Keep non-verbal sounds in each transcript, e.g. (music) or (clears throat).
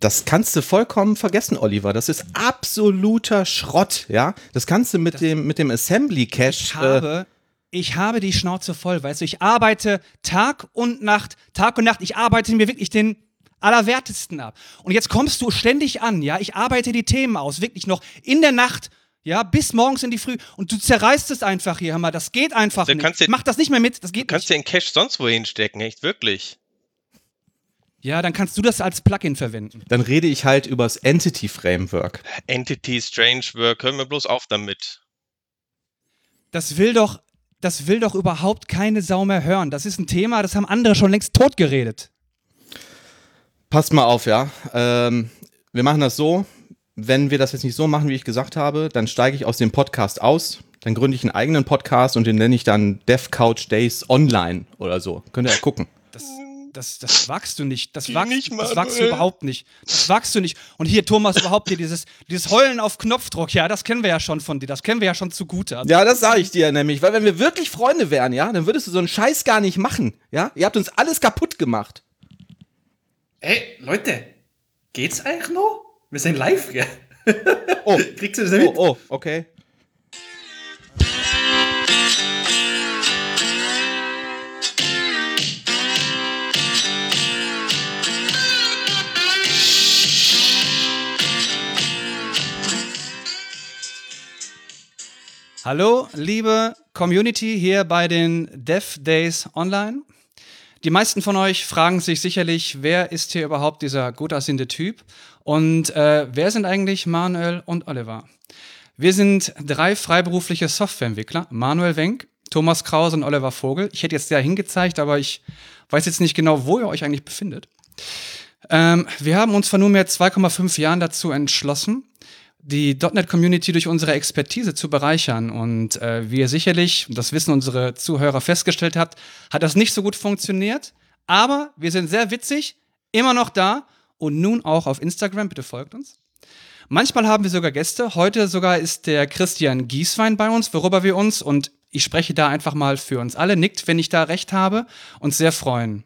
Das kannst du vollkommen vergessen, Oliver. Das ist absoluter Schrott, ja. Das kannst du mit Das- dem mit dem Assembly Cache. Ich habe, ich habe die Schnauze voll, weißt du, ich arbeite Tag und Nacht, Tag und Nacht, ich arbeite mir wirklich den allerwertesten ab. Und jetzt kommst du ständig an, ja, ich arbeite die Themen aus, wirklich noch in der Nacht, ja, bis morgens in die Früh und du zerreißt es einfach hier, mal, das geht einfach Du nicht. Mach das nicht mehr mit, das Du geht kannst nicht. den Cache sonst wo hinstecken, echt wirklich. Ja, dann kannst du das als Plugin verwenden. dann rede ich halt übers Entity Framework. Entity, Strange Work, hör mir bloß auf damit. Das will doch, das will doch überhaupt keine Sau mehr hören. Das ist ein Thema, das haben andere schon längst totgeredet. Passt mal auf, ja. Ähm, wir machen das so. Wenn wir das jetzt nicht so machen, wie ich gesagt habe, dann steige ich aus dem Podcast aus. Dann gründe ich einen eigenen Podcast und den nenne ich dann Dev Couch Days Online oder so. Könnt ihr ja gucken. Das, das, das wagst du nicht. Das, nicht, das wagst du überhaupt nicht. Das wagst du nicht. Und hier, Thomas, überhaupt hier dieses, dieses Heulen auf Knopfdruck, ja, das kennen wir ja schon von dir. Das kennen wir ja schon zugute. Also, Ja, das sage ich dir nämlich, weil wenn wir wirklich Freunde wären, ja, dann würdest du so einen Scheiß gar nicht machen, ja? Ihr habt uns alles kaputt gemacht. Ey, Leute, geht's eigentlich noch? Wir sind live, gell? Oh, (laughs) Kriegst du das mit? oh, oh, okay. Hallo, liebe Community hier bei den Dev Days Online. Die meisten von euch fragen sich sicherlich, wer ist hier überhaupt dieser gut aussehende Typ? Und äh, wer sind eigentlich Manuel und Oliver? Wir sind drei freiberufliche Softwareentwickler, Manuel Wenk, Thomas Krause und Oliver Vogel. Ich hätte jetzt da hingezeigt, aber ich weiß jetzt nicht genau, wo ihr euch eigentlich befindet. Ähm, wir haben uns vor nunmehr 2,5 Jahren dazu entschlossen, die .NET-Community durch unsere Expertise zu bereichern. Und äh, wie ihr sicherlich, das wissen unsere Zuhörer, festgestellt habt, hat das nicht so gut funktioniert. Aber wir sind sehr witzig, immer noch da und nun auch auf Instagram. Bitte folgt uns. Manchmal haben wir sogar Gäste. Heute sogar ist der Christian Gieswein bei uns, worüber wir uns, und ich spreche da einfach mal für uns alle, nickt, wenn ich da recht habe, uns sehr freuen.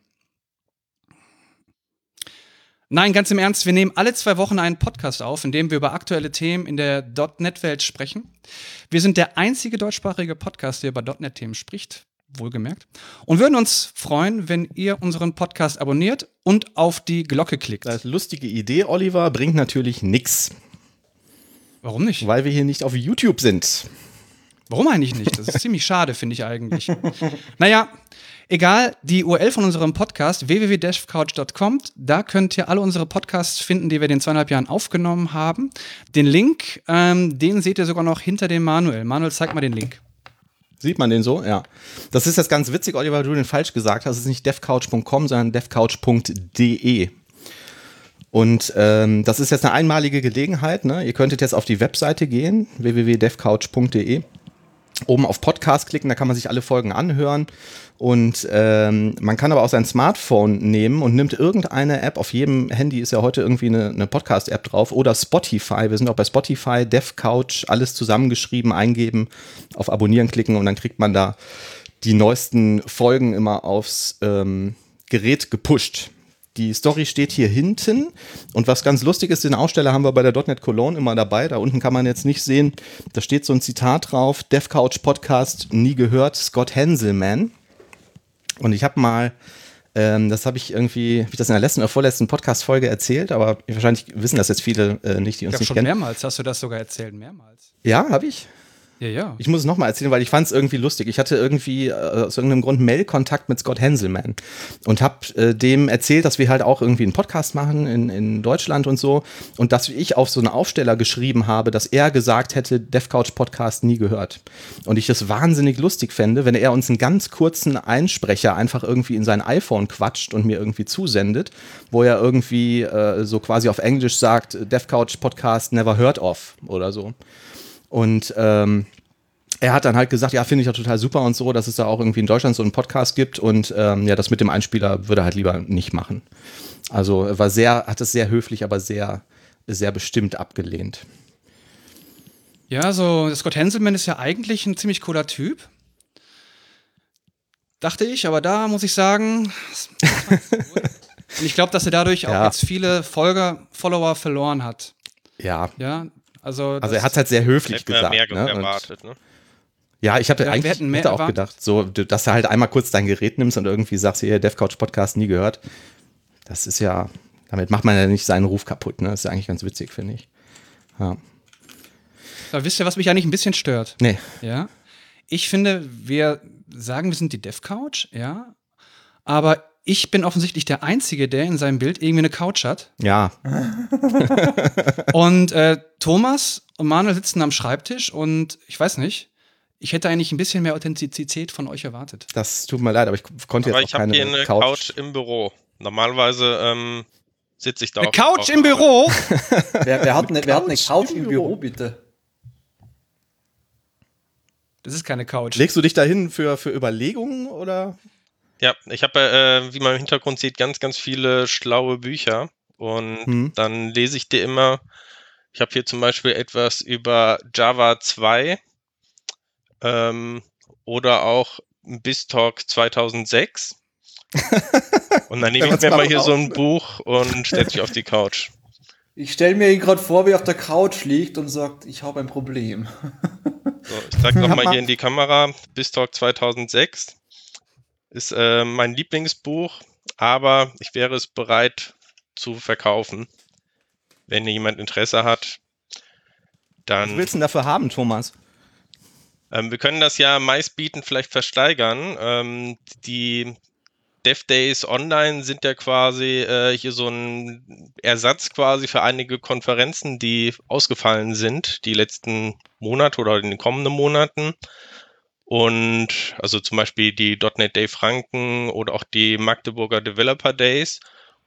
Nein, ganz im Ernst, wir nehmen alle zwei Wochen einen Podcast auf, in dem wir über aktuelle Themen in der .NET-Welt sprechen. Wir sind der einzige deutschsprachige Podcast, der über .NET-Themen spricht, wohlgemerkt. Und würden uns freuen, wenn ihr unseren Podcast abonniert und auf die Glocke klickt. Das ist eine lustige Idee, Oliver, bringt natürlich nix, Warum nicht? weil wir hier nicht auf YouTube sind. Warum eigentlich nicht? Das ist ziemlich schade, finde ich eigentlich. Naja, egal, die URL von unserem Podcast, www.dashcouch.com, da könnt ihr alle unsere Podcasts finden, die wir in den zweieinhalb Jahren aufgenommen haben. Den Link, ähm, den seht ihr sogar noch hinter dem Manuel. Manuel, zeig mal den Link. Sieht man den so? Ja. Das ist jetzt ganz witzig, Oliver, weil du den falsch gesagt hast. Es ist nicht devcouch.com, sondern devcouch.de. Und ähm, das ist jetzt eine einmalige Gelegenheit. Ne? Ihr könntet jetzt auf die Webseite gehen, www.devcouch.de. Oben auf Podcast klicken, da kann man sich alle Folgen anhören. Und ähm, man kann aber auch sein Smartphone nehmen und nimmt irgendeine App. Auf jedem Handy ist ja heute irgendwie eine, eine Podcast-App drauf. Oder Spotify. Wir sind auch bei Spotify, DevCouch, alles zusammengeschrieben, eingeben, auf Abonnieren klicken und dann kriegt man da die neuesten Folgen immer aufs ähm, Gerät gepusht. Die Story steht hier hinten und was ganz lustig ist, den Aussteller haben wir bei der .NET Cologne immer dabei. Da unten kann man jetzt nicht sehen, da steht so ein Zitat drauf, DevCouch Podcast, nie gehört, Scott Hanselman. Und ich habe mal, ähm, das habe ich irgendwie, habe ich das in der letzten oder vorletzten Podcast-Folge erzählt, aber wahrscheinlich wissen das jetzt viele äh, nicht, die uns Ja, nicht schon kennen. mehrmals hast du das sogar erzählt, mehrmals. Ja, habe ich? Ja, ja. Ich muss es nochmal erzählen, weil ich fand es irgendwie lustig. Ich hatte irgendwie äh, aus irgendeinem Grund Mail-Kontakt mit Scott Hanselman und habe äh, dem erzählt, dass wir halt auch irgendwie einen Podcast machen in, in Deutschland und so und dass ich auf so einen Aufsteller geschrieben habe, dass er gesagt hätte, DevCouch Podcast nie gehört. Und ich das wahnsinnig lustig fände, wenn er uns einen ganz kurzen Einsprecher einfach irgendwie in sein iPhone quatscht und mir irgendwie zusendet, wo er irgendwie äh, so quasi auf Englisch sagt, DevCouch Podcast never heard of oder so. Und ähm, er hat dann halt gesagt, ja, finde ich ja total super und so, dass es da auch irgendwie in Deutschland so einen Podcast gibt und ähm, ja, das mit dem Einspieler würde er halt lieber nicht machen. Also er war sehr, hat es sehr höflich, aber sehr, sehr bestimmt abgelehnt. Ja, so Scott Hanselman ist ja eigentlich ein ziemlich cooler Typ. Dachte ich, aber da muss ich sagen, (laughs) Und ich glaube, dass er dadurch auch Ja. jetzt viele Folger, Follower verloren hat. Ja. Ja, also. Also er hat halt sehr höflich gesagt. mehr ne? Und- erwartet. Ne? Ja, ich hatte Ja, eigentlich hätte auch erwartet. gedacht, so, dass du halt einmal kurz dein Gerät nimmst und irgendwie sagst, hier, DevCouch Podcast nie gehört. Das ist ja, damit macht man ja nicht seinen Ruf kaputt, ne? Das ist ja eigentlich ganz witzig, finde ich. Ja. Aber wisst ihr, was mich eigentlich ein bisschen stört? Nee, Ja. Ich finde, wir sagen, wir sind die Dev Couch, ja. Aber ich bin offensichtlich der Einzige, der in seinem Bild irgendwie eine Couch hat. ja, (laughs) (laughs) Und äh, Thomas und Manuel sitzen am Schreibtisch und ich weiß nicht, ich hätte eigentlich ein bisschen mehr Authentizität von euch erwartet. das tut mir leid, aber ich konnte Aber jetzt ich auch habe keine hier eine Couch. Couch. im Büro. Normalerweise ähm, sitze ich da Eine auf- Couch auf im. Büro? (laughs) Wer, wer, hat eine, wer hat eine Couch Couch im im Büro? Büro, bitte? Das ist keine Couch. Legst du dich dahin für, für Überlegungen oder? Ja, ich habe, äh, wie man im Hintergrund sieht, ganz, ganz viele schlaue Bücher. Und Hm. dann lese ich dir immer, ich habe hier zum Beispiel etwas über Java 2 ähm, oder auch BizTalk 2006. (laughs) Und dann nehme ich mir mal hier so ein. Buch und stelle sich auf die Couch. Ich stelle mir ihn gerade vor, wie er auf der Couch liegt und sagt, ich habe ein Problem. So, ich zeige nochmal mal- hier in die Kamera. BizTalk 2006 ist äh, mein Lieblingsbuch, aber ich wäre es bereit zu verkaufen. Wenn jemand Interesse hat, Was dann. willst du denn dafür haben, Thomas? Ähm, wir können das ja meistbieten, vielleicht versteigern. Ähm, die Dev Days Online sind ja quasi äh, hier so ein Ersatz quasi für einige Konferenzen, die ausgefallen sind, die letzten Monate oder in den kommenden Monaten. Und also zum Beispiel die .NET Day Franken oder auch die Magdeburger Developer Days.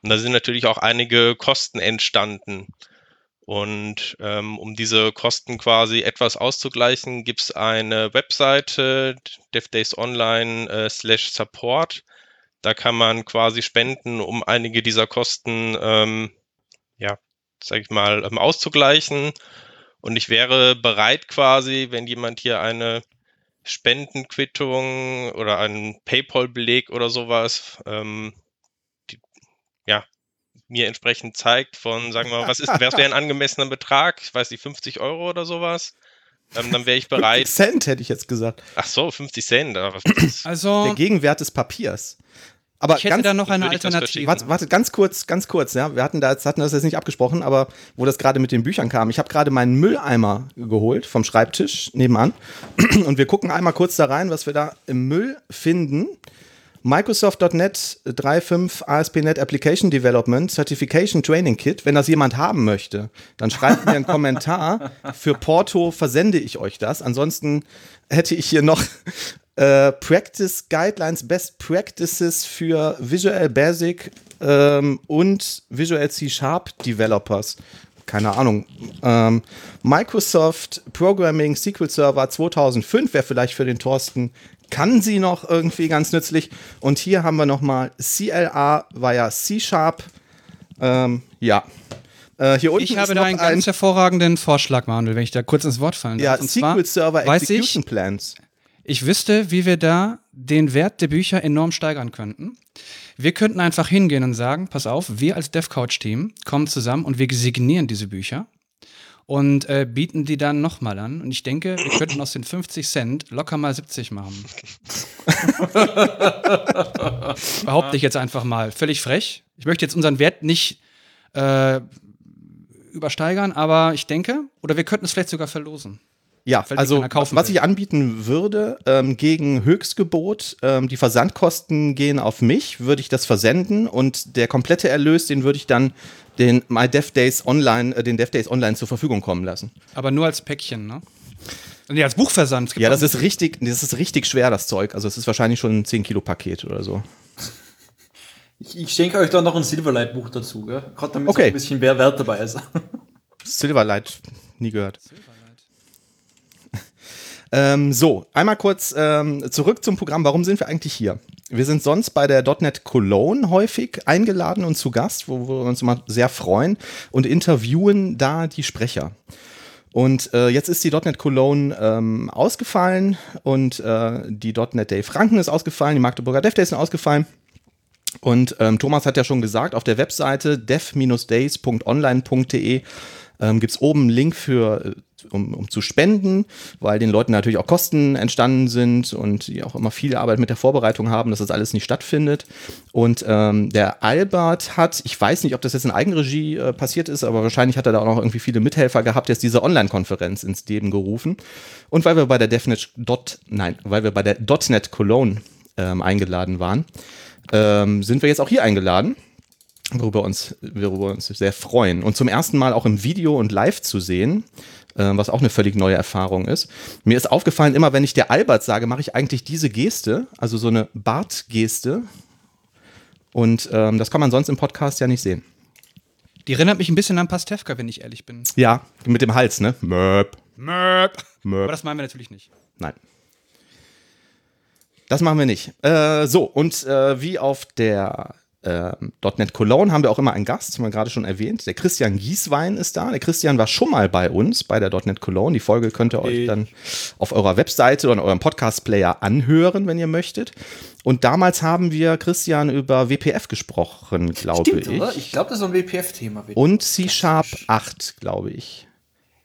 Und da sind natürlich auch einige Kosten entstanden. Und ähm, um diese Kosten quasi etwas auszugleichen, gibt es eine Webseite, DevDays Online äh, slash Support. Da kann man quasi spenden, um einige dieser Kosten, ähm, ja, sag ich mal, ähm, auszugleichen. Und ich wäre bereit quasi, wenn jemand hier eine Spendenquittung oder einen PayPal-Beleg oder sowas, ähm, die, ja, mir entsprechend zeigt von, sagen wir mal, was ist, was wäre ein angemessener Betrag? Ich weiß nicht, 50 Euro oder sowas. Ähm, dann wäre ich 50 bereit. Cent hätte ich jetzt gesagt. Ach so, 50 Cent. (clears throat) Also, Der Gegenwert des Papiers. Aber ich hätte ganz, da noch eine Alternative. Warte, warte, ganz kurz, ganz kurz, ja. Wir hatten da hatten das jetzt nicht abgesprochen, aber wo das gerade mit den Büchern kam, ich habe gerade meinen Mülleimer geholt vom Schreibtisch nebenan (clears throat) und wir gucken einmal kurz da rein, was wir da im Müll finden. Microsoft.NET 3.5 ASP.NET Application Development Certification Training Kit. Wenn das jemand haben möchte, dann schreibt mir einen Kommentar. (laughs) Für Porto versende ich euch das. Ansonsten hätte ich hier noch äh, Practice Guidelines, Best Practices für Visual Basic ähm, und Visual C Sharp Developers. Keine Ahnung. Ähm, Microsoft Programming SQL Server 2005 wäre vielleicht für den Thorsten. Kann sie noch irgendwie ganz nützlich. Und hier haben wir nochmal CLA via C Sharp. Ähm, ja. Äh, hier unten ich habe da noch einen ein, ganz hervorragenden Vorschlag, Manuel, wenn ich da kurz ins Wort fallen ja, darf. Zwar SQL Server Execution ich, Plans. Ich wüsste, wie wir da den Wert der Bücher enorm steigern könnten. Wir könnten einfach hingehen und sagen, pass auf, wir als DevCouch-Team kommen zusammen und wir signieren diese Bücher und äh, bieten die dann nochmal an. Und ich denke, wir könnten aus den 50 Cent locker mal 70 machen. (laughs) Behaupte ich jetzt einfach mal. Völlig frech. Ich möchte jetzt unseren Wert nicht äh, übersteigern, aber ich denke, oder wir könnten es vielleicht sogar verlosen. Ja, Falls also was will. ich anbieten würde, ähm, gegen Höchstgebot, ähm, die Versandkosten gehen auf mich, würde ich das versenden und der komplette Erlös, den würde ich dann den My Dev Days Online, äh, den Dev Days Online zur Verfügung kommen lassen. Aber nur als Päckchen, ne? Nee, als Buchversand. Ja, das ist richtig, das ist richtig schwer, das Zeug. Also es ist wahrscheinlich schon ein 10 Kilo Paket oder so. Ich, ich schenke euch da noch ein Silverlight-Buch dazu, gell? Gerade damit Okay. so ein bisschen mehr Wert dabei ist. Silverlight, nie gehört. Ähm, so, einmal kurz ähm, zurück zum Programm. Warum sind wir eigentlich hier? Wir sind sonst bei der .NET Cologne häufig eingeladen und zu Gast, wo wir uns immer sehr freuen und interviewen da die Sprecher. Und äh, jetzt ist die .NET Cologne ähm, ausgefallen und äh, die .NET Day Franken ist ausgefallen, die Magdeburger Dev Days sind ausgefallen. Und ähm, Thomas hat ja schon gesagt, auf der Webseite dev-days.online.de ähm, gibt es oben einen Link für, äh, um, um zu spenden, weil den Leuten natürlich auch Kosten entstanden sind und die auch immer viel Arbeit mit der Vorbereitung haben, dass das alles nicht stattfindet. Und ähm, der Albert hat, ich weiß nicht, ob das jetzt in Eigenregie äh, passiert ist, aber wahrscheinlich hat er da auch noch irgendwie viele Mithelfer gehabt, jetzt diese Online-Konferenz ins Leben gerufen. Und weil wir bei der DevNet, Dot, nein, weil wir bei der .NET Cologne ähm, eingeladen waren, ähm, sind wir jetzt auch hier eingeladen worüber uns, worüber wir uns sehr freuen. Und zum ersten Mal auch im Video und live zu sehen, was auch eine völlig neue Erfahrung ist. Mir ist aufgefallen, immer wenn ich der Albert sage, mache ich eigentlich diese Geste, also so eine Bartgeste. Und ähm, das kann man sonst im Podcast ja nicht sehen. Die erinnert mich ein bisschen an Pastewka, wenn ich ehrlich bin. Ja, mit dem Hals, ne? Möp. Möp. Möp. Aber das meinen wir natürlich nicht. Nein. Das machen wir nicht. Äh, so, und äh, wie auf der äh, .NET Cologne haben wir auch immer einen Gast, haben wir gerade schon erwähnt. Der Christian Gieswein ist da. Der Christian war schon mal bei uns bei der .NET Cologne. Die Folge könnt ihr euch dann auf eurer Webseite oder in eurem Podcast-Player anhören, wenn ihr möchtet. Und damals haben wir Christian über WPF gesprochen, glaube Stimmt, ich. oder? Ich glaube, das ist ein WPF-Thema. Und C-Sharp 8, glaube ich.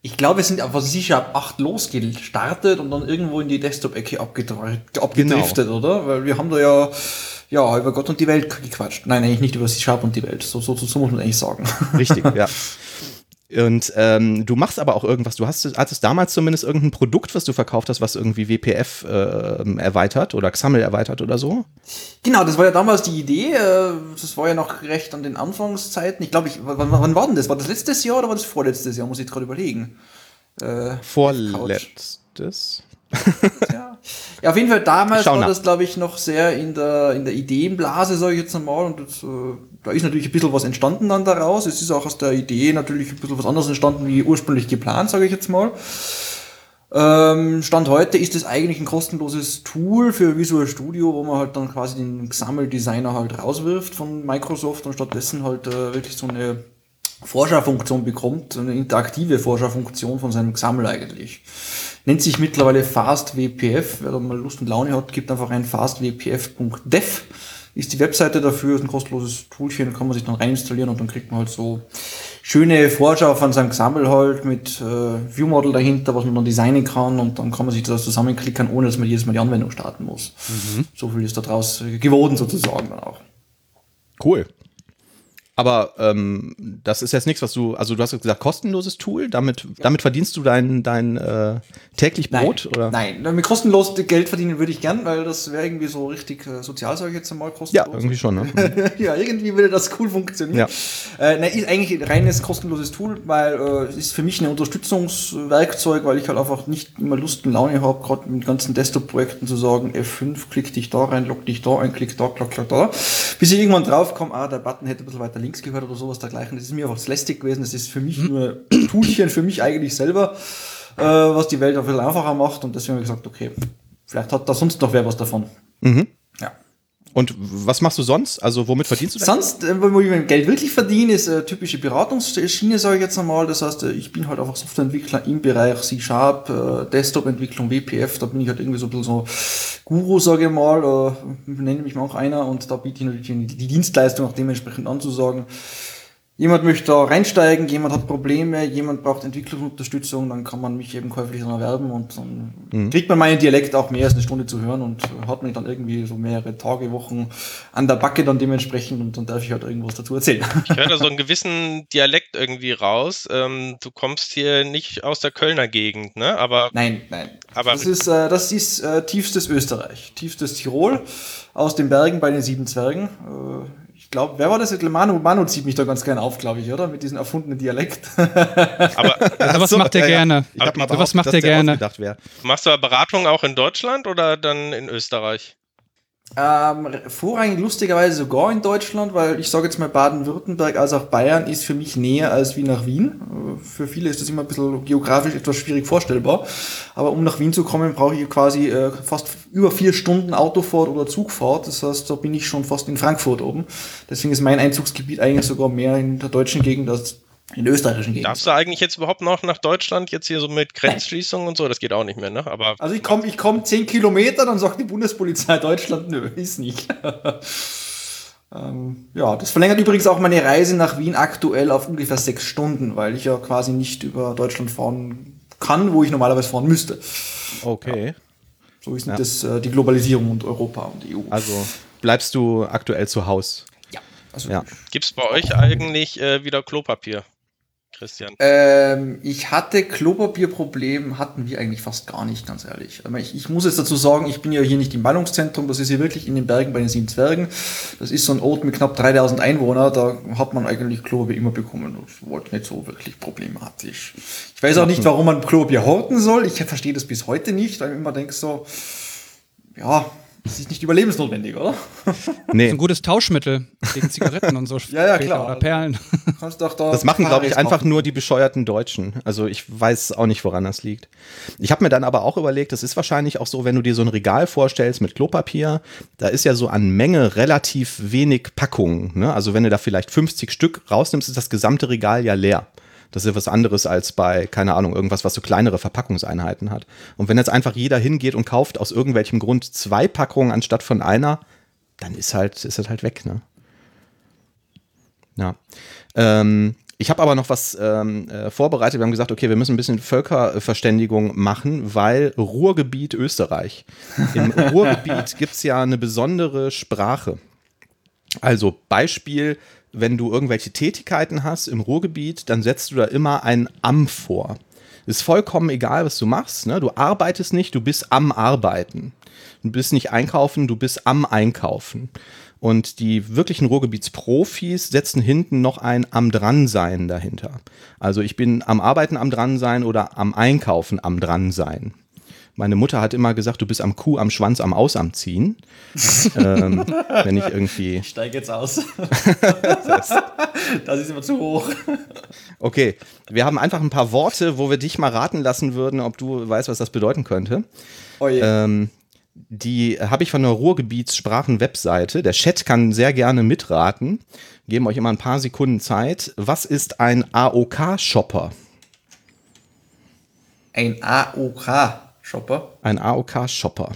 Ich glaube, wir sind einfach sicher ab 8 losgestartet und dann irgendwo in die Desktop-Ecke abgedr- abgedriftet, oder? Weil wir haben da ja, ja, über Gott und die Welt gequatscht. Nein, eigentlich nicht über C-Sharp und die Welt. So, so, so muss man eigentlich sagen. Richtig, ja. (laughs) Und ähm, du machst aber auch irgendwas. Du hast, hattest damals zumindest irgendein Produkt, was du verkauft hast, was irgendwie WPF äh, erweitert oder XAML erweitert oder so. Genau, das war ja damals die Idee. äh, Das war ja noch recht an den Anfangszeiten. Ich glaube, ich, wann, wann war denn das? War das letztes Jahr oder war das vorletztes Jahr? Muss ich gerade überlegen. Äh, Vorletztes. ja. Ja, auf jeden Fall damals Schau war nach. das, glaube ich, noch sehr in der, in der Ideenblase, sage ich jetzt einmal. Und das, äh, da ist natürlich ein bisschen was entstanden dann daraus. Es ist auch aus der Idee natürlich ein bisschen was anderes entstanden, wie ursprünglich geplant, sage ich jetzt mal. Ähm, Stand heute ist es eigentlich ein kostenloses Tool für Visual Studio, wo man halt dann quasi den XAML-Designer halt rauswirft von Microsoft und stattdessen halt äh, wirklich so eine Vorschaufunktion bekommt, eine interaktive Vorschaufunktion von seinem XAML eigentlich. Nennt sich mittlerweile FastWPF. Wer da mal Lust und Laune hat, gibt einfach ein fastwpf.dev. Ist die Webseite dafür, ist ein kostenloses Toolchen, kann man sich dann reinstallieren und dann kriegt man halt so schöne Vorschau von seinem XAML halt mit äh, Viewmodel dahinter, was man dann designen kann und dann kann man sich das zusammenklicken, ohne dass man jedes Mal die Anwendung starten muss. So viel ist da draus äh, geworden sozusagen dann auch. Cool. Aber ähm, das ist jetzt nichts, was du, also du hast gesagt, kostenloses Tool, damit, damit verdienst du dein, dein äh, täglich Brot? Nein, oder? nein, mit kostenlos Geld verdienen würde ich gern, weil das wäre irgendwie so richtig äh, sozial, sage ich jetzt einmal, Ja, kostenlos. irgendwie schon, ne? (laughs) ja, irgendwie würde das cool funktionieren. Äh, nein, ist eigentlich ein reines kostenloses Tool, weil äh, es ist für mich ein Unterstützungswerkzeug, weil ich halt einfach nicht immer Lust und Laune habe, gerade mit ganzen Desktop-Projekten zu sagen, F5, klick dich da rein, log dich da ein, klick da, klick, klick da. Bis ich irgendwann drauf komme, ah, der Button hätte ein bisschen weiter links gehört oder sowas dergleichen. Das ist mir einfach lästig gewesen. Das ist für mich nur ein Toolchen, für mich eigentlich selber, äh, was die Welt ein bisschen einfacher macht. Und deswegen habe ich gesagt, okay, vielleicht hat da sonst noch wer was davon. Ja. Und was machst du sonst? Also womit verdienst du dein Sonst, äh, wo ich mein Geld wirklich verdiene, ist äh, typische Beratungsschiene, sage ich jetzt einmal. Das heißt, äh, ich bin halt einfach Softwareentwickler im Bereich C-Sharp, äh, Desktop-Entwicklung, WPF. Da bin ich halt irgendwie so ein bisschen so Guru, sage ich mal. Nenne mich mal auch einer. Und da biete ich natürlich die Dienstleistung auch dementsprechend anzusagen. Jemand möchte da reinsteigen, jemand hat Probleme, jemand braucht Entwicklungsunterstützung, dann kann man mich eben käuflich dann erwerben und dann kriegt man meinen Dialekt auch mehr als eine Stunde zu hören und hat mich dann irgendwie so mehrere Tage, Wochen an der Backe dann dementsprechend und dann darf ich halt irgendwas dazu erzählen. Ich höre da so einen gewissen Dialekt irgendwie raus. Ähm, du kommst hier nicht aus der Kölner Gegend, ne? Aber Nein, nein. Aber- das ist, äh, das ist äh, tiefstes Österreich, tiefstes Tirol, aus den Bergen bei den sieben Zwergen. Äh, ich glaube, wer war das? Manu, Manu zieht mich da ganz gerne auf, glaube ich, oder? Mit diesem erfundenen Dialekt. (laughs) aber Sowas macht er gerne. Ich hab mal behauptet, macht dass er der gerne. machst du Beratung auch in Deutschland oder dann in Österreich? Ähm, vorrangig lustigerweise sogar in Deutschland, weil ich sage jetzt mal Baden-Württemberg als auch Bayern ist für mich näher als wie nach Wien. Für viele ist das immer ein bisschen geografisch etwas schwierig vorstellbar. Aber um nach Wien zu kommen, brauche ich quasi äh, fast über vier Stunden Autofahrt oder Zugfahrt. Das heißt, da bin ich schon fast in Frankfurt oben. Deswegen ist mein Einzugsgebiet eigentlich sogar mehr in der deutschen Gegend als in österreichischen Gegend. Darfst du eigentlich jetzt überhaupt noch nach Deutschland, jetzt hier so mit Grenzschließungen und so? Das geht auch nicht mehr, ne? Aber Also ich komme ich komm zehn Kilometer, dann sagt die Bundespolizei Deutschland, nö, ist nicht. (laughs) Ähm, ja, das verlängert übrigens auch meine Reise nach Wien aktuell auf ungefähr sechs Stunden, weil ich ja quasi nicht über Deutschland fahren kann, wo ich normalerweise fahren müsste. Okay. So ist das äh, die Globalisierung und Europa und die EU. Also bleibst du aktuell zu Hause. Also, Ja. Gibt es bei euch eigentlich äh, wieder Klopapier, Christian? Ähm, ich hatte Klopapierproblem, hatten wir eigentlich fast gar nicht, ganz ehrlich. Ich, ich muss jetzt dazu sagen, ich bin ja hier nicht im Ballungszentrum, das ist hier wirklich in den Bergen bei den Sieben Zwergen. Das ist so ein Ort mit knapp 3000 Einwohnern, da hat man eigentlich Klopapier immer bekommen. Das war nicht so wirklich problematisch. Ich weiß auch nicht, warum man Klopapier horten soll. Ich verstehe das bis heute nicht, weil ich immer denke so, ja, das ist nicht überlebensnotwendig, oder? Nee, Ein gutes Tauschmittel gegen (laughs) Zigaretten und so. Ja, ja, klar. Oder Perlen. Kannst doch da das machen, glaube ich, einfach nur die bescheuerten Deutschen. Also ich weiß auch nicht, woran das liegt. Ich habe mir dann aber auch überlegt, das ist wahrscheinlich auch so, wenn du dir so ein Regal vorstellst mit Klopapier, da ist ja so an Menge relativ wenig Packungen. Ne? Also wenn du da vielleicht 50 Stück rausnimmst, ist das gesamte Regal ja leer. Das ist ja was anderes als bei, keine Ahnung, irgendwas, was so kleinere Verpackungseinheiten hat. Und wenn jetzt einfach jeder hingeht und kauft aus irgendwelchem Grund zwei Packungen anstatt von einer, dann ist halt, ist das halt weg, ne? Ja. Ähm, ich habe aber noch was ähm, äh, vorbereitet. Wir haben gesagt, okay, wir müssen ein bisschen Völkerverständigung machen, weil Ruhrgebiet Österreich. Im (laughs) Ruhrgebiet gibt es ja eine besondere Sprache. Also Beispiel, wenn du irgendwelche Tätigkeiten hast im Ruhrgebiet, dann setzt du da immer ein Am vor. Ist vollkommen egal, was du machst. Ne? Du arbeitest nicht, du bist am Arbeiten. Du bist nicht einkaufen, du bist am Einkaufen. Und die wirklichen Ruhrgebietsprofis setzen hinten noch ein am Dransein dahinter. Also ich bin am Arbeiten am Dransein oder am Einkaufen am Dransein. Meine Mutter hat immer gesagt, du bist am Kuh, am Schwanz, am Aus, am Ziehen. (laughs) ähm, wenn ich irgendwie. Ich steige jetzt aus. (laughs) das ist immer zu hoch. Okay, wir haben einfach ein paar Worte, wo wir dich mal raten lassen würden, ob du weißt, was das bedeuten könnte. Oh je. Ähm, die habe ich von der Ruhrgebietssprachen-Webseite. Der Chat kann sehr gerne mitraten. Geben euch immer ein paar Sekunden Zeit. Was ist ein AOK-Shopper? Ein AOK-Shopper. Ein AOK-Shopper.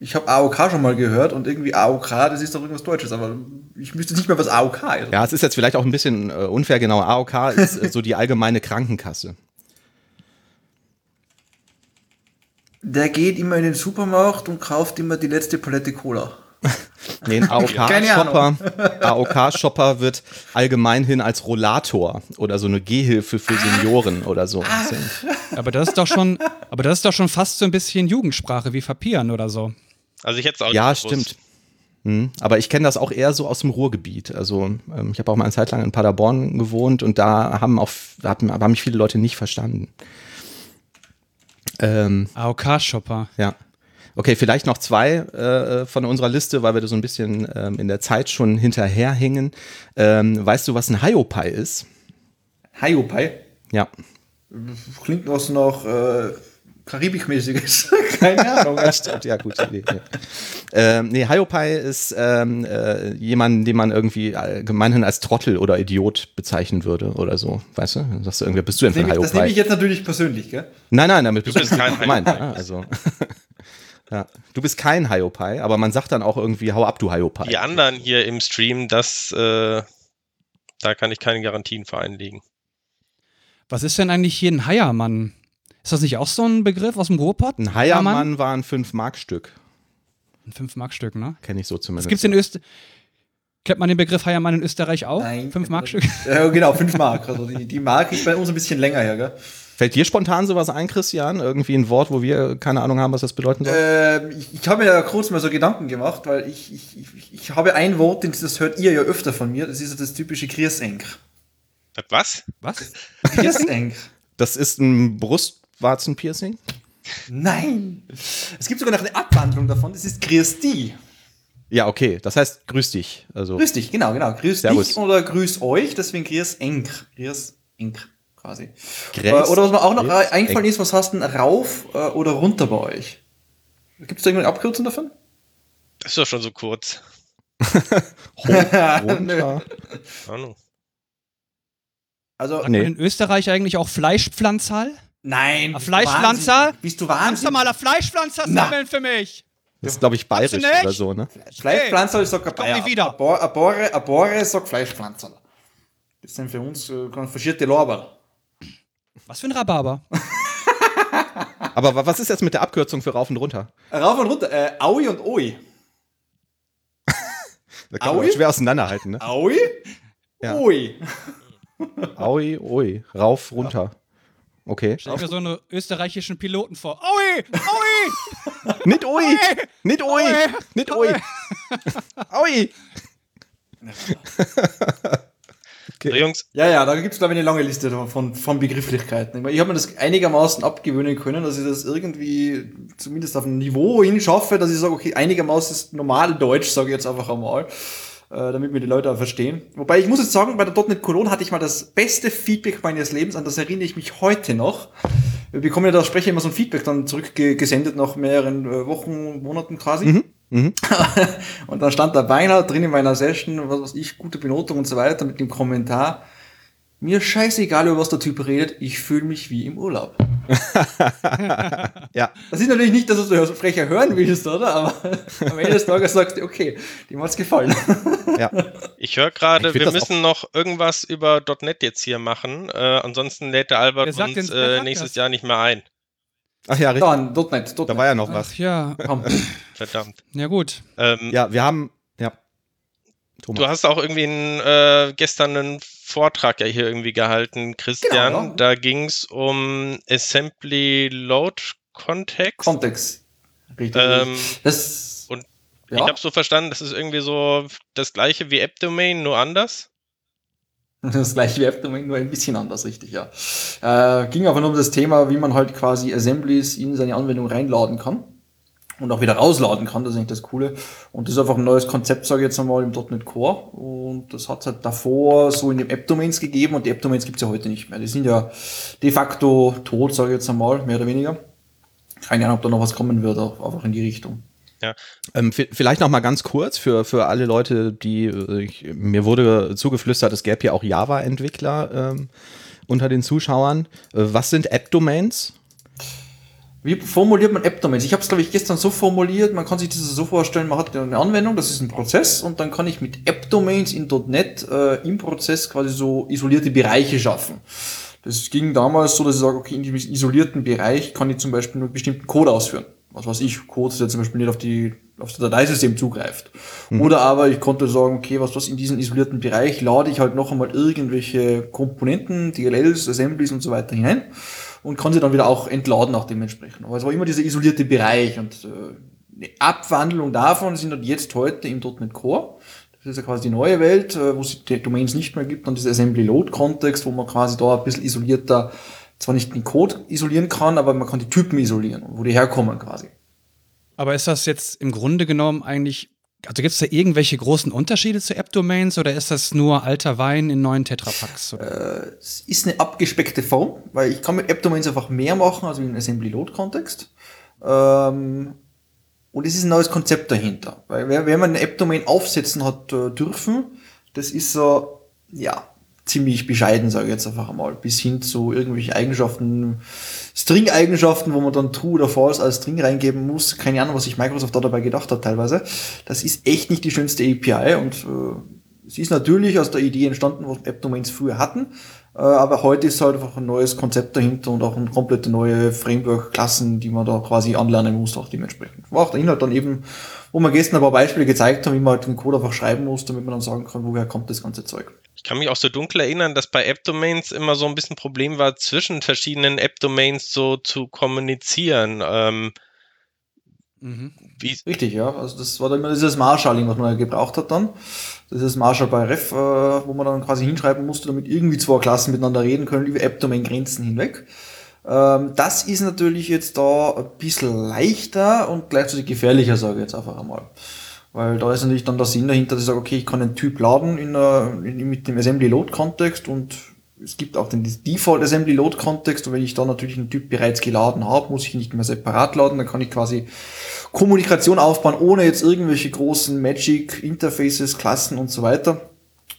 Ich habe AOK schon mal gehört und irgendwie AOK, das ist doch irgendwas Deutsches, aber ich wüsste nicht mehr, was AOK ist. Ja, es ist jetzt vielleicht auch ein bisschen äh, unfair, genau. AOK ist äh, so die allgemeine Krankenkasse. Der geht immer in den Supermarkt und kauft immer die letzte Palette Cola. (laughs) Nee, ein AOK-Shopper AOK wird allgemeinhin als Rollator oder so eine Gehhilfe für Senioren oder so. Aber das ist doch schon, aber das ist doch schon fast so ein bisschen Jugendsprache wie Verpieren oder so. Also ich hätte es auch Ja, stimmt. Hm, Aber ich kenne das auch eher so aus dem Ruhrgebiet. Also ähm, ich habe auch mal eine Zeit lang in Paderborn gewohnt und da haben auch haben, haben mich viele Leute nicht verstanden. Ähm, AOK-Shopper. ja. Okay, vielleicht noch zwei äh, von unserer Liste, weil wir da so ein bisschen ähm, in der Zeit schon hinterherhängen. Ähm, weißt du, was ein Hiopai ist? Hiopai. Ja. Klingt was noch äh, Karibikmäßiges. (laughs) Keine Ahnung. (laughs) Stimmt, ja, gute Idee. Ja. Ähm, nee, Hiopai ist ähm, äh, jemand, den man irgendwie allgemeinhin als Trottel oder Idiot bezeichnen würde oder so. Weißt du? Dann Sagst du irgendwie, bist du denn für ein ich- Das nehme ich jetzt natürlich persönlich, gell? Nein, nein, damit bist du bist kein nicht gemeint. Ja, also. Ja. Du bist kein Hiopai, aber man sagt dann auch irgendwie, hau ab, du Hiopai. Die anderen hier im Stream, das, äh, da kann ich keine Garantien für einlegen. Was ist denn eigentlich hier ein Heiermann? Ist das nicht auch so ein Begriff aus dem Ruhrpott? Ein Heiermann war ein 5-Mark-Stück. Ein 5-Mark-Stück, ne? Kenne ich so Das zumindest. gibt's in Österreich. Kennt man den Begriff Heiermann in Österreich auch? Nein. 5-Mark-Stück? Ja, genau, 5 Mark. Also die, die Mark ist bei uns ein bisschen länger her, gell? Fällt dir spontan sowas ein, Christian? Irgendwie ein Wort, wo wir keine Ahnung haben, was das bedeuten soll? Ähm, ich ich habe mir ja kurz mal so Gedanken gemacht, weil ich, ich, ich, ich habe ein Wort, das hört ihr ja öfter von mir, das ist ja das typische Griersenk. Was? Was? Griersenk. Das ist ein Brustwarzenpiercing? Nein! Es gibt sogar noch eine Abwandlung davon, das ist die. Ja, okay. Das heißt, grüß dich. Also, Grüß dich, genau, genau. Grüß Servus. dich oder grüß euch, deswegen Grüß enk. Grüß enk, quasi. Gräß- Äh, oder was mir auch noch Grüß eingefallen ist, was hast du denn rauf äh, oder runter bei euch? Gibt es da irgendeine Abkürzung davon? Das ist doch schon so kurz. (laughs) runter. (laughs) Also, Nee. man in Österreich eigentlich auch Fleischpflanzerl? nein. Ein bist du Fleischpflanzer? wahnsinnig? Bist du Kannst du wahnsinnig? mal ein Fleischpflanzer Na. sammeln für mich? Das ist, glaube ich, bayerisch oder so, ne? Fleischpflanzer, ich sag ein komm wieder. Abore, Abore, sagt Fleischpflanzer. Das sind für uns äh, ganz verschierte Lorbeer. Was für ein Rhabarber. (laughs) Aber wa- was ist jetzt mit der Abkürzung für rauf und runter? Rauf und runter, äh, Aui und Oi. (laughs) Da kann man Aui? schwer auseinanderhalten, ne? Aui? Ja. Oi. (laughs) Aui, ui, rauf, runter. Okay. Stell dir so einen österreichischen Piloten vor. Aui! Aui! Nicht ui! Nicht ui! Nicht ui! Aui! So, Jungs, Ja, ja, da gibt's glaube ich, eine lange Liste von, von Begrifflichkeiten. Ich, meine, ich habe mir das einigermaßen abgewöhnen können, dass ich das irgendwie zumindest auf ein Niveau hin schaffe, dass ich sage, okay, einigermaßen ist normal Deutsch, sage ich jetzt einfach einmal, äh, damit mir die Leute auch verstehen. Wobei ich muss jetzt sagen, bei der .NET Cologne hatte ich mal das beste Feedback meines Lebens, an das erinnere ich mich heute noch. Wir bekommen ja da Sprecher immer so ein Feedback dann zurückgesendet nach mehreren äh, Wochen, Monaten quasi. (laughs) und dann stand da beinahe drin in meiner Session, was weiß ich, gute Benotung und so weiter mit dem Kommentar. Mir scheißegal, über was der Typ redet, ich fühle mich wie im Urlaub. (laughs) Ja. Das ist natürlich nicht, dass du so frecher hören willst, oder? Aber (laughs) am Ende des Tages sagst du, okay, dem hat's gefallen. Ja. ich höre gerade, wir müssen noch irgendwas über .NET jetzt hier machen. Äh, ansonsten lädt der Albert uns äh, nächstes das? Jahr nicht mehr ein. Ach ja, richtig. Dann, dort nicht, dort Da war ja noch was. Ach ja. Komm. (laughs) Verdammt. Ja, gut. Ähm, Ja, wir haben. Ja. Thomas. Du hast auch irgendwie einen, äh, gestern einen Vortrag ja hier irgendwie gehalten, Christian. Genau. Da ging es um Assembly Load Context. Kontext. Richtig. Ähm, das, und ja. Ich habe so verstanden, das ist irgendwie so das gleiche wie App-Domain, nur anders. (laughs) Das gleiche wie App-Domain, nur ein bisschen anders, richtig, ja. Äh, ging aber nur um das Thema, wie man halt quasi Assemblies in seine Anwendung reinladen kann und auch wieder rausladen kann, das ist eigentlich das Coole. Und das ist einfach ein neues Konzept, sage ich jetzt einmal, im .NET Core. Und das hat es halt davor so in den App-Domains gegeben und die App-Domains gibt's ja heute nicht mehr. Die sind ja de facto tot, sage ich jetzt einmal, mehr oder weniger. Keine Ahnung, ob da noch was kommen wird, auch einfach in die Richtung. Ähm, vi- vielleicht noch mal ganz kurz für, für alle Leute, die äh, ich, mir wurde zugeflüstert, es gäbe ja auch Java-Entwickler ähm, unter den Zuschauern. Äh, was sind App-Domains? Wie formuliert man App-Domains? Ich habe es, glaube ich, gestern so formuliert, man kann sich das so vorstellen, man hat eine Anwendung, das ist ein Prozess und dann kann ich mit App-Domains in .NET äh, im Prozess quasi so isolierte Bereiche schaffen. Das ging damals so, dass ich sage, okay, in diesem isolierten Bereich kann ich zum Beispiel nur bestimmten Code ausführen. Was weiß ich, Code, der zum Beispiel nicht auf die auf das Dateisystem zugreift. Oder aber ich konnte sagen, okay, was was in diesem isolierten Bereich lade ich halt noch einmal irgendwelche Komponenten, DLLs, Assemblies und so weiter hinein und kann sie dann wieder auch entladen auch dementsprechend. Aber es war immer dieser isolierte Bereich und äh, eine Abwandlung davon sind dann jetzt heute im .NET Core. Das ist ja quasi die neue Welt, äh, wo es die Domains nicht mehr gibt und dieser Assembly Load Kontext, wo man quasi da ein bisschen isolierter zwar nicht den Code isolieren kann, aber man kann die Typen isolieren, wo die herkommen quasi. Aber ist das jetzt im Grunde genommen eigentlich, also gibt es da irgendwelche großen Unterschiede zu App-Domains oder ist das nur alter Wein in neuen Tetrapacks? oder? Es ist eine abgespeckte Form, weil ich kann mit App-Domains einfach mehr machen als im Assembly-Load-Kontext. Ähm, und es ist ein neues Konzept dahinter. Weil wer- wenn man eine App-Domain aufsetzen hat äh, dürfen, das ist so, ja, ziemlich bescheiden, sage ich jetzt einfach einmal, bis hin zu irgendwelchen Eigenschaften, String-Eigenschaften, wo man dann True oder False als String reingeben muss. Keine Ahnung, was sich Microsoft da dabei gedacht hat teilweise. Das ist echt nicht die schönste API und äh, sie ist natürlich aus der Idee entstanden, was App-Domains früher hatten, äh, aber heute ist halt einfach ein neues Konzept dahinter und auch ein komplette neue Framework-Klassen, die man da quasi anlernen muss, auch dementsprechend. War auch der Inhalt dann eben, wo wir gestern ein paar Beispiele gezeigt haben, wie man halt den Code einfach schreiben muss, damit man dann sagen kann, woher kommt das ganze Zeug. Ich kann mich auch so dunkel erinnern, dass bei App-Domains immer so ein bisschen Problem war, zwischen verschiedenen App-Domains so zu kommunizieren. Ähm, Mhm. Richtig, ja. Also das war dann immer dieses Marshalling, was man ja gebraucht hat dann. Das ist Marshall bei Ref, äh, wo man dann quasi hinschreiben musste, damit irgendwie zwei Klassen miteinander reden können, über App-Domain-Grenzen hinweg. Ähm, das ist natürlich jetzt da ein bisschen leichter und gleichzeitig gefährlicher, sage ich jetzt einfach einmal. Weil da ist natürlich dann der Sinn dahinter, dass ich sage, okay, ich kann einen Typ laden in, einer- in, mit dem Assembly-Load-Kontext und es gibt auch den Default Assembly Load Kontext und wenn ich da natürlich einen Typ bereits geladen habe, muss ich ihn nicht mehr separat laden, dann kann ich quasi Kommunikation aufbauen, ohne jetzt irgendwelche großen Magic Interfaces, Klassen und so weiter.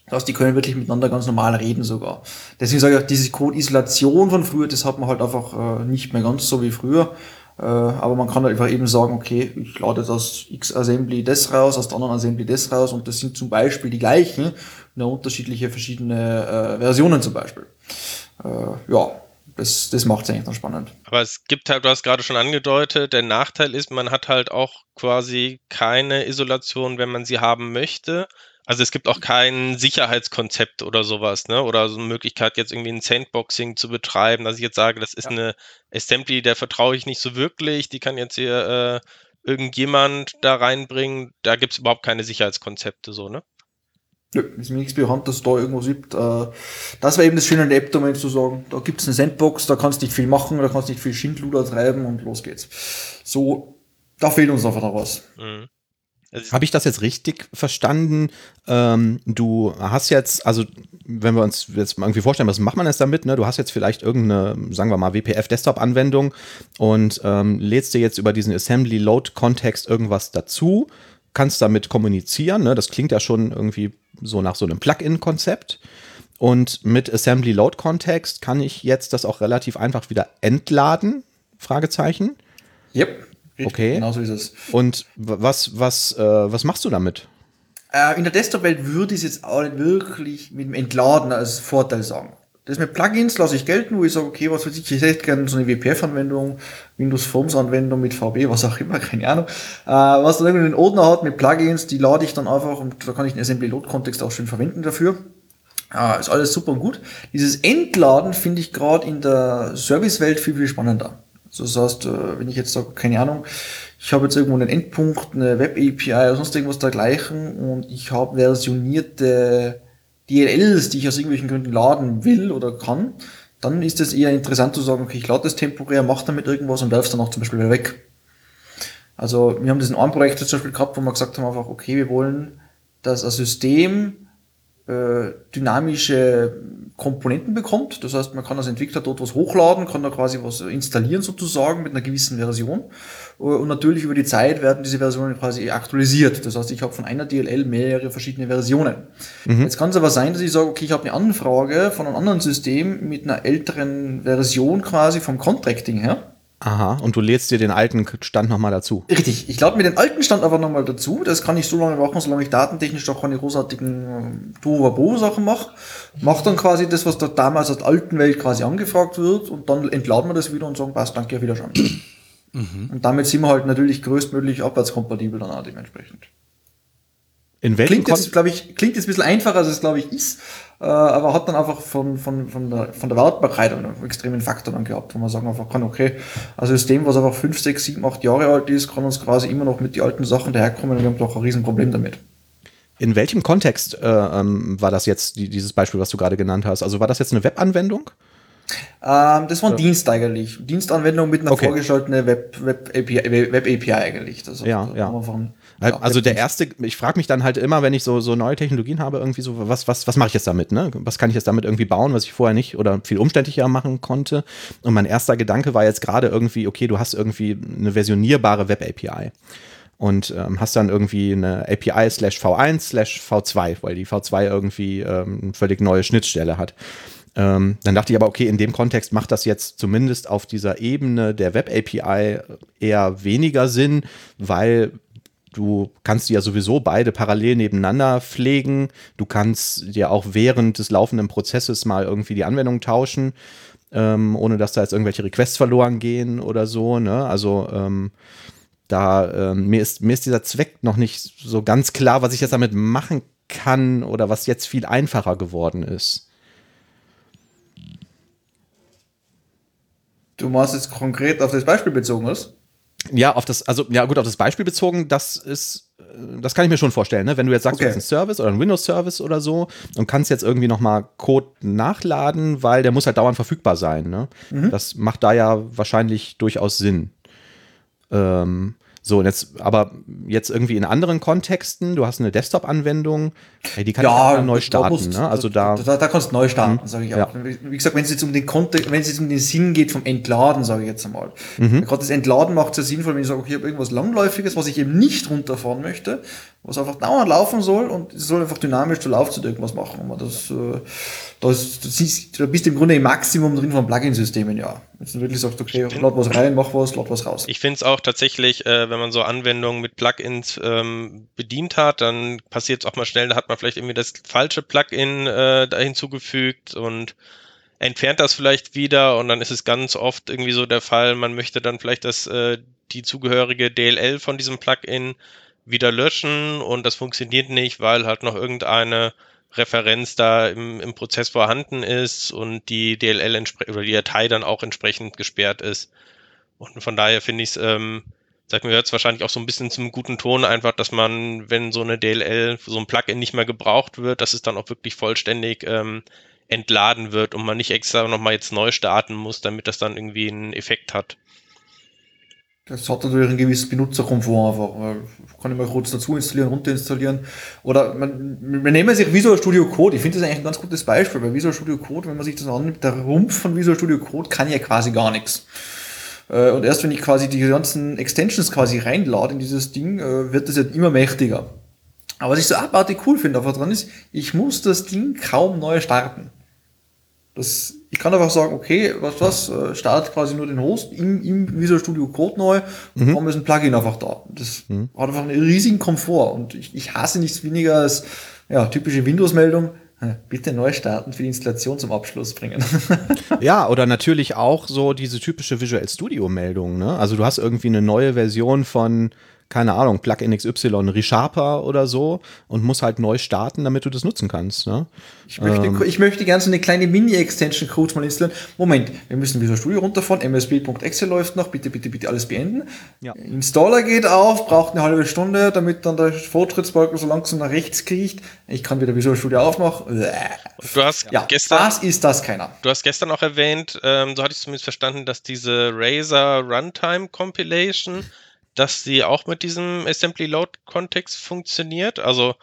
Das heißt, die können wirklich miteinander ganz normal reden sogar. Deswegen sage ich auch, diese Code-Isolation von früher, das hat man halt einfach äh, nicht mehr ganz so wie früher. Äh, aber man kann halt einfach eben sagen, okay, ich lade jetzt aus X-Assembly das raus, aus der anderen Assembly das raus und das sind zum Beispiel die gleichen, nur unterschiedliche verschiedene äh, Versionen zum Beispiel. Äh, ja, das, das macht es eigentlich dann spannend. Aber es gibt halt, du hast gerade schon angedeutet, der Nachteil ist, man hat halt auch quasi keine Isolation, wenn man sie haben möchte. Also es gibt auch kein Sicherheitskonzept oder sowas, ne? Oder so eine Möglichkeit, jetzt irgendwie ein Sandboxing zu betreiben, dass ich jetzt sage, das ist ja. eine Assembly, der vertraue ich nicht so wirklich, die kann jetzt hier äh, irgendjemand da reinbringen. Da gibt es überhaupt keine Sicherheitskonzepte, so, ne? Nö, ist mir nichts bekannt, dass es da irgendwas gibt. Äh, das war eben das Schöne an der App-Domain zu sagen, da gibt es eine Sandbox, da kannst du nicht viel machen, da kannst du nicht viel Schindluder treiben und los geht's. So, da fehlt uns einfach noch was. Mhm. Also Habe ich das jetzt richtig verstanden? Ähm, du hast jetzt, also wenn wir uns jetzt mal irgendwie vorstellen, was macht man jetzt damit? Ne? Du hast jetzt vielleicht irgendeine, sagen wir mal, WPF-Desktop-Anwendung und ähm, lädst dir jetzt über diesen Assembly-Load-Kontext irgendwas dazu, kannst damit kommunizieren. Ne? Das klingt ja schon irgendwie so nach so einem Plugin-Konzept. Und mit Assembly Load Context kann ich jetzt das auch relativ einfach wieder entladen? Fragezeichen. Yep. Okay. Genau so ist es. Und was, was, äh, was machst du damit? Äh, in der Desktop-Welt würde ich es jetzt auch nicht wirklich mit dem Entladen als Vorteil sagen. Das mit Plugins lasse ich gelten, wo ich sage, okay, was weiß ich, ich hätte gerne so eine WPF-Anwendung, Windows Forms-Anwendung mit VB, was auch immer, (laughs) keine Ahnung. Äh, was dann irgendwie einen Ordner hat mit Plugins, die lade ich dann einfach und da kann ich den Assembly-Load-Kontext auch schön verwenden dafür. Äh, ist alles super und gut. Dieses Entladen finde ich gerade in der Service-Welt viel, viel spannender. Das heißt, äh, wenn ich jetzt sage, keine Ahnung, ich habe jetzt irgendwo einen Endpunkt, eine Web-API oder sonst irgendwas dergleichen und ich habe versionierte DLLs, die ich aus irgendwelchen Gründen laden will oder kann, dann ist es eher interessant zu sagen, okay, ich lade das temporär, mache damit irgendwas und werfe es dann auch zum Beispiel wieder weg. Also wir haben das in einem Projekt zum Beispiel gehabt, wo wir gesagt haben einfach, okay, wir wollen, dass ein System äh, dynamische Komponenten bekommt. Das heißt, man kann als Entwickler dort was hochladen, kann da quasi was installieren sozusagen mit einer gewissen Version. Äh, und natürlich über die Zeit werden diese Versionen quasi aktualisiert. Das heißt, ich habe von einer DLL mehrere verschiedene Versionen. Mhm. Jetzt kann es aber sein, dass ich sage, okay, ich habe eine Anfrage von einem anderen System mit einer älteren Version quasi vom Contracting her. Aha, und du lädst dir den alten Stand nochmal dazu. Richtig, ich lade mir den alten Stand einfach nochmal dazu. Das kann ich so lange machen, solange ich datentechnisch doch keine großartigen äh, Tohuwabo-Sachen mache. Mach dann quasi das, was da damals aus der alten Welt quasi angefragt wird und dann entladen wir das wieder und sagen, passt, danke, wieder schon. Mhm. Und damit sind wir halt natürlich größtmöglich abwärtskompatibel dann auch dementsprechend. In welchem klingt jetzt, glaube ich, klingt jetzt ein bisschen einfacher, als es, glaube ich, ist, äh, aber hat dann einfach von, von, von, der, von der Wartbarkeit einen extremen Faktor dann gehabt, wo man sagen einfach kann, okay, ein System, was einfach 5, 6, 7, 8 Jahre alt ist, kann uns quasi immer noch mit den alten Sachen daherkommen und wir haben doch ein Riesenproblem damit. In welchem Kontext äh, ähm, war das jetzt, die, dieses Beispiel, was du gerade genannt hast? Also war das jetzt eine Webanwendung? Ähm, das war ein ja. Dienst eigentlich. Dienstanwendung mit einer okay. vorgeschalteten Web-API Web Web API eigentlich. Das ja, ja. Von, ja. Also der erste, ich frage mich dann halt immer, wenn ich so, so neue Technologien habe, irgendwie so, was, was, was mache ich jetzt damit? Ne? Was kann ich jetzt damit irgendwie bauen, was ich vorher nicht oder viel umständlicher machen konnte? Und mein erster Gedanke war jetzt gerade irgendwie, okay, du hast irgendwie eine versionierbare Web-API und ähm, hast dann irgendwie eine API slash V1 slash V2, weil die V2 irgendwie ähm, eine völlig neue Schnittstelle hat. Ähm, dann dachte ich aber, okay, in dem Kontext macht das jetzt zumindest auf dieser Ebene der Web-API eher weniger Sinn, weil du kannst die ja sowieso beide parallel nebeneinander pflegen. Du kannst dir auch während des laufenden Prozesses mal irgendwie die Anwendung tauschen, ähm, ohne dass da jetzt irgendwelche Requests verloren gehen oder so. Ne? Also ähm, da ähm, mir, ist, mir ist dieser Zweck noch nicht so ganz klar, was ich jetzt damit machen kann oder was jetzt viel einfacher geworden ist. Du machst jetzt konkret auf das Beispiel bezogen, was? Ja, auf das, also ja gut, auf das Beispiel bezogen, das ist, äh, das kann ich mir schon vorstellen, ne? Wenn du jetzt sagst, okay. du hast einen Service oder einen Windows-Service oder so und kannst jetzt irgendwie nochmal Code nachladen, weil der muss halt dauernd verfügbar sein, ne? Mhm. Das macht da ja wahrscheinlich durchaus Sinn. Ähm, so, und jetzt, aber jetzt irgendwie in anderen Kontexten, du hast eine Desktop-Anwendung, die kann ja, neu starten. Musst, ne? Also da, da, da, kannst du neu starten, mhm. sage ich auch. Ja. Wie gesagt, wenn es jetzt um den Kontext, wenn es jetzt um den Sinn geht vom Entladen, sage ich jetzt einmal. Mhm. Gerade das Entladen macht es ja sinnvoll, wenn ich sage, okay, ich habe irgendwas Langläufiges, was ich eben nicht runterfahren möchte, was einfach dauernd laufen soll und es soll einfach dynamisch zur Laufzeit irgendwas machen. Und das, äh, da, ist, das ist, da bist du im Grunde im Maximum drin von Plugin-Systemen, ja. Wenn du wirklich sagst, okay, lad was rein, mach was, lad was raus. Ich finde es auch tatsächlich, äh, wenn man so Anwendungen mit Plugins ähm, bedient hat, dann passiert es auch mal schnell, da hat man vielleicht irgendwie das falsche Plugin äh, da hinzugefügt und entfernt das vielleicht wieder und dann ist es ganz oft irgendwie so der Fall, man möchte dann vielleicht das, äh, die zugehörige DLL von diesem Plugin wieder löschen und das funktioniert nicht, weil halt noch irgendeine Referenz da im, im Prozess vorhanden ist und die DLL oder die Datei dann auch entsprechend gesperrt ist. Und von daher finde ich es, ähm, sag mir jetzt wahrscheinlich auch so ein bisschen zum guten Ton einfach, dass man, wenn so eine DLL, so ein Plugin nicht mehr gebraucht wird, dass es dann auch wirklich vollständig ähm, entladen wird und man nicht extra nochmal jetzt neu starten muss, damit das dann irgendwie einen Effekt hat. Das hat natürlich ein gewisses Benutzerkomfort einfach. Kann ich mal kurz dazu installieren, runter installieren. Oder man, wir nehmen sich Visual Studio Code. Ich finde das eigentlich ein ganz gutes Beispiel, weil Visual Studio Code, wenn man sich das annimmt, der Rumpf von Visual Studio Code kann ja quasi gar nichts. Äh, und erst wenn ich quasi die ganzen Extensions quasi reinlade in dieses Ding, äh, wird das ja immer mächtiger. Aber was ich so abartig cool finde einfach dran ist, ich muss das Ding kaum neu starten. Das, ich kann einfach sagen, okay, was was, äh, startet quasi nur den Host im, im Visual Studio Code neu und mhm. ist ein Plugin einfach da. Das mhm. hat einfach einen riesigen Komfort und ich, ich hasse nichts weniger als ja, typische Windows-Meldung. Bitte neu starten für die Installation zum Abschluss bringen. (laughs) ja, oder natürlich auch so diese typische Visual Studio Meldung. Ne? Also du hast irgendwie eine neue Version von keine Ahnung, Plugin XY, ReSharper oder so und muss halt neu starten, damit du das nutzen kannst. Ne? Ich möchte, ähm, ich möchte gerne so eine kleine Mini-Extension Code mal installieren. Moment, wir müssen Visual Studio runterfahren, msb.exe läuft noch, bitte, bitte, bitte alles beenden. Ja. Installer geht auf, braucht eine halbe Stunde, damit dann der Fortschrittsbalken so langsam nach rechts kriecht. Ich kann wieder Visual Studio aufmachen. Du hast ja, gestern, das ist das keiner. Du hast gestern auch erwähnt, ähm, so hatte ich zumindest verstanden, dass diese Razer Runtime Compilation dass sie auch mit diesem Assembly Load Kontext funktioniert. Also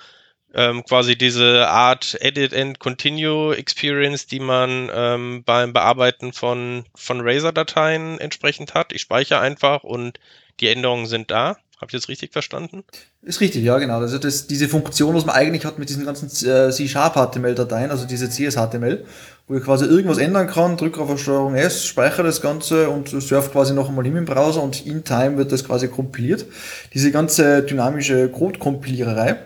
ähm, quasi diese Art Edit and Continue Experience, die man ähm, beim Bearbeiten von, von Razer-Dateien entsprechend hat. Ich speichere einfach und die Änderungen sind da. Habe ich das richtig verstanden? Ist richtig, ja, genau. Also das, diese Funktion, was man eigentlich hat mit diesen ganzen äh, C-Sharp-HTML-Dateien, also diese CS-HTML, wo ich quasi irgendwas ändern kann, drücke auf Steuerung S, speichere das Ganze und surfe quasi noch einmal im Browser und in Time wird das quasi kompiliert. Diese ganze dynamische Code-Kompiliererei,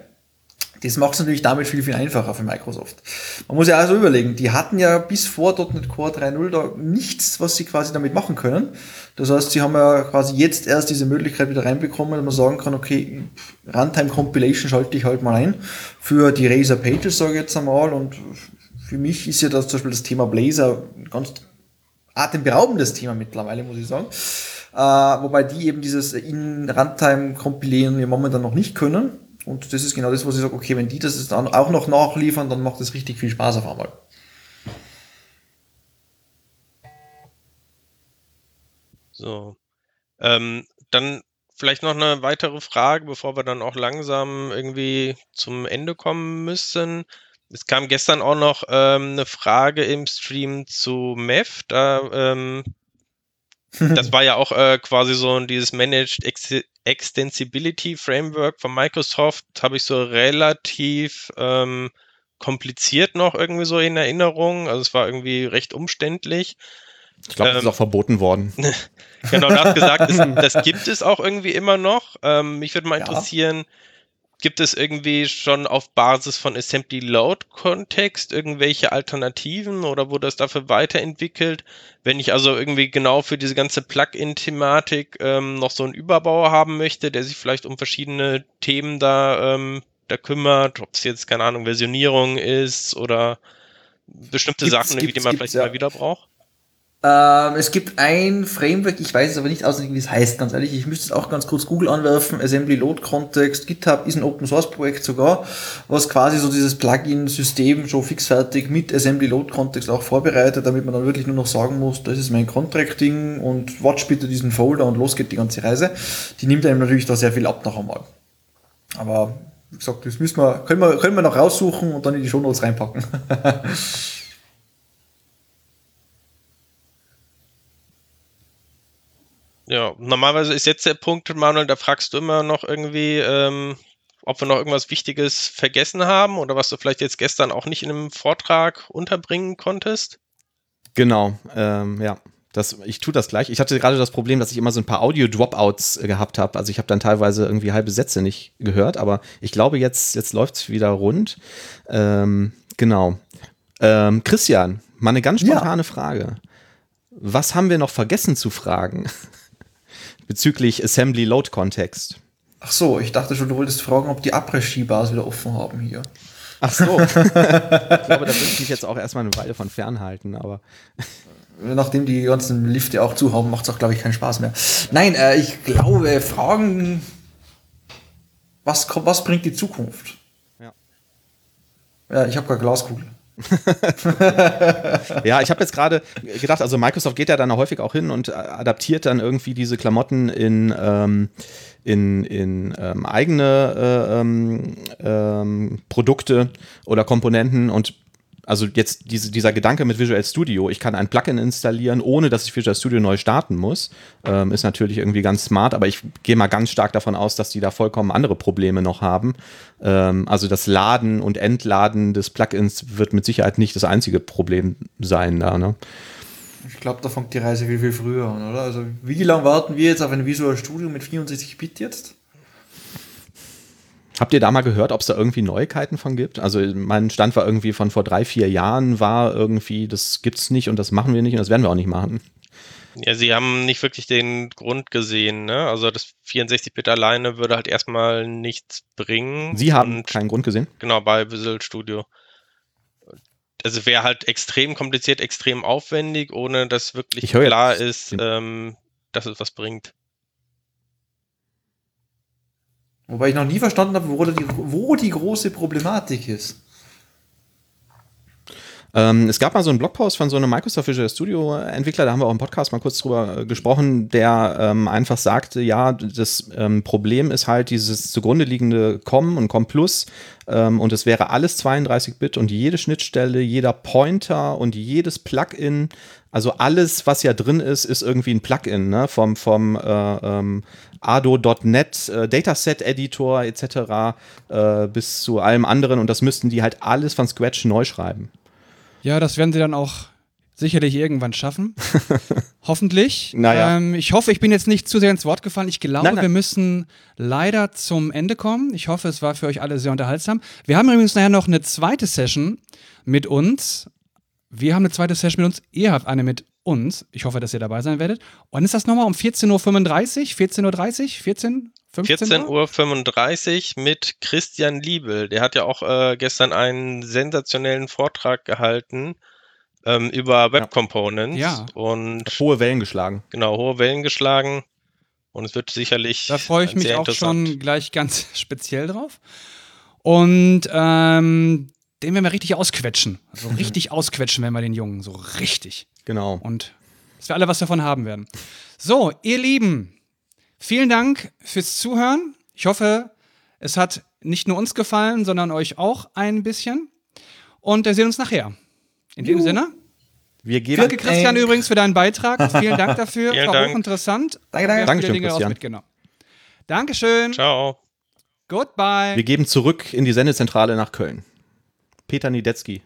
das macht es natürlich damit viel, viel einfacher für Microsoft. Man muss ja also überlegen, die hatten ja bis vor .NET Core 3.0 da nichts, was sie quasi damit machen können. Das heißt, sie haben ja quasi jetzt erst diese Möglichkeit wieder reinbekommen, dass man sagen kann, okay, Runtime Compilation schalte ich halt mal ein für die Razer Pages, sage ich jetzt einmal. Und für mich ist ja das zum Beispiel das Thema Blazor ein ganz atemberaubendes Thema mittlerweile, muss ich sagen. Äh, wobei die eben dieses in Runtime kompilieren ja momentan noch nicht können. Und das ist genau das, was ich sage, okay, wenn die das dann auch noch nachliefern, dann macht das richtig viel Spaß auf einmal. So. Ähm, dann vielleicht noch eine weitere Frage, bevor wir dann auch langsam irgendwie zum Ende kommen müssen. Es kam gestern auch noch ähm, eine Frage im Stream zu Mev. Da, ähm, (laughs) das war ja auch äh, quasi so dieses Managed Ex Extensibility Framework von Microsoft, habe ich so relativ ähm, kompliziert noch irgendwie so in Erinnerung. Also es war irgendwie recht umständlich. Ich glaube, das ist ähm, auch verboten worden. (laughs) genau, du hast gesagt, das, (laughs) das, gibt es auch irgendwie immer noch. Ähm, mich würde mal interessieren, ja. Gibt es irgendwie schon auf Basis von Assembly Load Kontext irgendwelche Alternativen oder wurde das dafür weiterentwickelt? Wenn ich also irgendwie genau für diese ganze Plugin-Thematik ähm, noch so einen Überbau haben möchte, der sich vielleicht um verschiedene Themen da, ähm, da kümmert, ob es jetzt, keine Ahnung, Versionierung ist oder bestimmte gibt's, Sachen, die man vielleicht ja. mal wieder braucht? Ähm, es gibt ein Framework, ich weiß es aber nicht auswendig, wie es heißt, ganz ehrlich. Ich müsste es auch ganz kurz Google anwerfen. Assembly Load Context. GitHub ist ein Open Source Projekt sogar, was quasi so dieses Plugin-System schon fixfertig mit Assembly Load Context auch vorbereitet, damit man dann wirklich nur noch sagen muss, das ist mein Contracting und watch bitte diesen Folder und los geht die ganze Reise. Die nimmt einem natürlich da sehr viel ab noch einmal. Aber wie gesagt, das müssen wir, können wir, können wir noch raussuchen und dann in die Show Notes reinpacken. (laughs) Ja, normalerweise ist jetzt der Punkt, Manuel, da fragst du immer noch irgendwie, ähm, ob wir noch irgendwas Wichtiges vergessen haben oder was du vielleicht jetzt gestern auch nicht in einem Vortrag unterbringen konntest. Genau, ähm, ja. Das, ich tue das gleich. Ich hatte gerade das Problem, dass ich immer so ein paar Audio-Dropouts äh, gehabt habe. Also ich habe dann teilweise irgendwie halbe Sätze nicht gehört, aber ich glaube, jetzt, jetzt läuft es wieder rund. Ähm, genau. Ähm, Christian, mal eine ganz spontane ja. Frage. Was haben wir noch vergessen zu fragen bezüglich Assembly Load Kontext? Ach so, ich dachte schon, du wolltest fragen, ob die Après-Ski-Bars wieder offen haben hier. Ach so. (laughs) ich glaube, da würde ich mich jetzt auch erstmal eine Weile von fernhalten, aber (laughs) nachdem die ganzen Lifte auch zu haben, macht es auch, glaube ich, keinen Spaß mehr. Nein, äh, ich glaube, Fragen, was, was bringt die Zukunft? Ja, ja ich habe keine Glaskugel. (laughs) ja, ich habe jetzt gerade gedacht, also Microsoft geht ja dann häufig auch hin und adaptiert dann irgendwie diese Klamotten in, ähm, in, in ähm, eigene äh, ähm, ähm Produkte oder Komponenten und also jetzt diese, dieser Gedanke mit Visual Studio, ich kann ein Plugin installieren, ohne dass ich Visual Studio neu starten muss, ähm, ist natürlich irgendwie ganz smart, aber ich gehe mal ganz stark davon aus, dass die da vollkommen andere Probleme noch haben. Ähm, also das Laden und Entladen des Plugins wird mit Sicherheit nicht das einzige Problem sein da. Ne? Ich glaube, da fängt die Reise viel, viel früher an, oder? Also wie lange warten wir jetzt auf ein Visual Studio mit 64 Bit jetzt? Habt ihr da mal gehört, ob es da irgendwie Neuigkeiten von gibt? Also mein Stand war irgendwie von vor drei, vier Jahren, war irgendwie, das gibt's nicht und das machen wir nicht und das werden wir auch nicht machen. Ja, sie haben nicht wirklich den Grund gesehen, ne? Also das 64-Bit alleine würde halt erstmal nichts bringen. Sie haben keinen Grund gesehen? Genau, bei Visual Studio. Also wäre halt extrem kompliziert, extrem aufwendig, ohne dass wirklich klar ist, ähm, dass es was bringt. Wobei ich noch nie verstanden habe, wo die, wo die große Problematik ist. Ähm, es gab mal so einen Blogpost von so einem Microsoft Visual Studio Entwickler, da haben wir auch im Podcast mal kurz drüber äh, gesprochen, der ähm, einfach sagte, ja, das ähm, Problem ist halt dieses zugrunde liegende COM und COM Plus ähm, und es wäre alles 32-Bit und jede Schnittstelle, jeder Pointer und jedes Plugin also alles, was ja drin ist, ist irgendwie ein Plugin, ne? Vom, vom äh, ähm, Ado.NET äh, Dataset Editor etc. Äh, bis zu allem anderen und das müssten die halt alles von Scratch neu schreiben. Ja, das werden sie dann auch sicherlich irgendwann schaffen. (laughs) Hoffentlich. Naja. Ähm, ich hoffe, ich bin jetzt nicht zu sehr ins Wort gefallen. Ich glaube, nein, nein. wir müssen leider zum Ende kommen. Ich hoffe, es war für euch alle sehr unterhaltsam. Wir haben übrigens nachher noch eine zweite Session mit uns wir haben eine zweite Session mit uns, ihr habt eine mit uns. Ich hoffe, dass ihr dabei sein werdet. Und ist das nochmal um 14.35 Uhr, 14.30 Uhr, 14 14.35 Uhr mit Christian Liebel. Der hat ja auch äh, gestern einen sensationellen Vortrag gehalten ähm, über Web Components. Ja. Und hohe Wellen geschlagen. Genau, hohe Wellen geschlagen. Und es wird sicherlich. Da freue ich mich auch schon gleich ganz (laughs) speziell drauf. Und ähm, den werden wir richtig ausquetschen. Also (laughs) richtig ausquetschen werden wir den Jungen. So richtig. Genau. Und dass wir alle was davon haben werden. So, ihr Lieben, vielen Dank fürs Zuhören. Ich hoffe, es hat nicht nur uns gefallen, sondern euch auch ein bisschen. Und wir sehen uns nachher. In Juhu. dem Sinne. Wir geben Danke, Christian, Dank. übrigens für deinen Beitrag. Vielen Dank dafür. (laughs) Vielen War Dank. hochinteressant. Danke, danke. Dankeschön, Dinge Christian. mitgenommen. Dankeschön. Ciao. Goodbye. Wir geben zurück in die Sendezentrale nach Köln. Peter Niedetzky.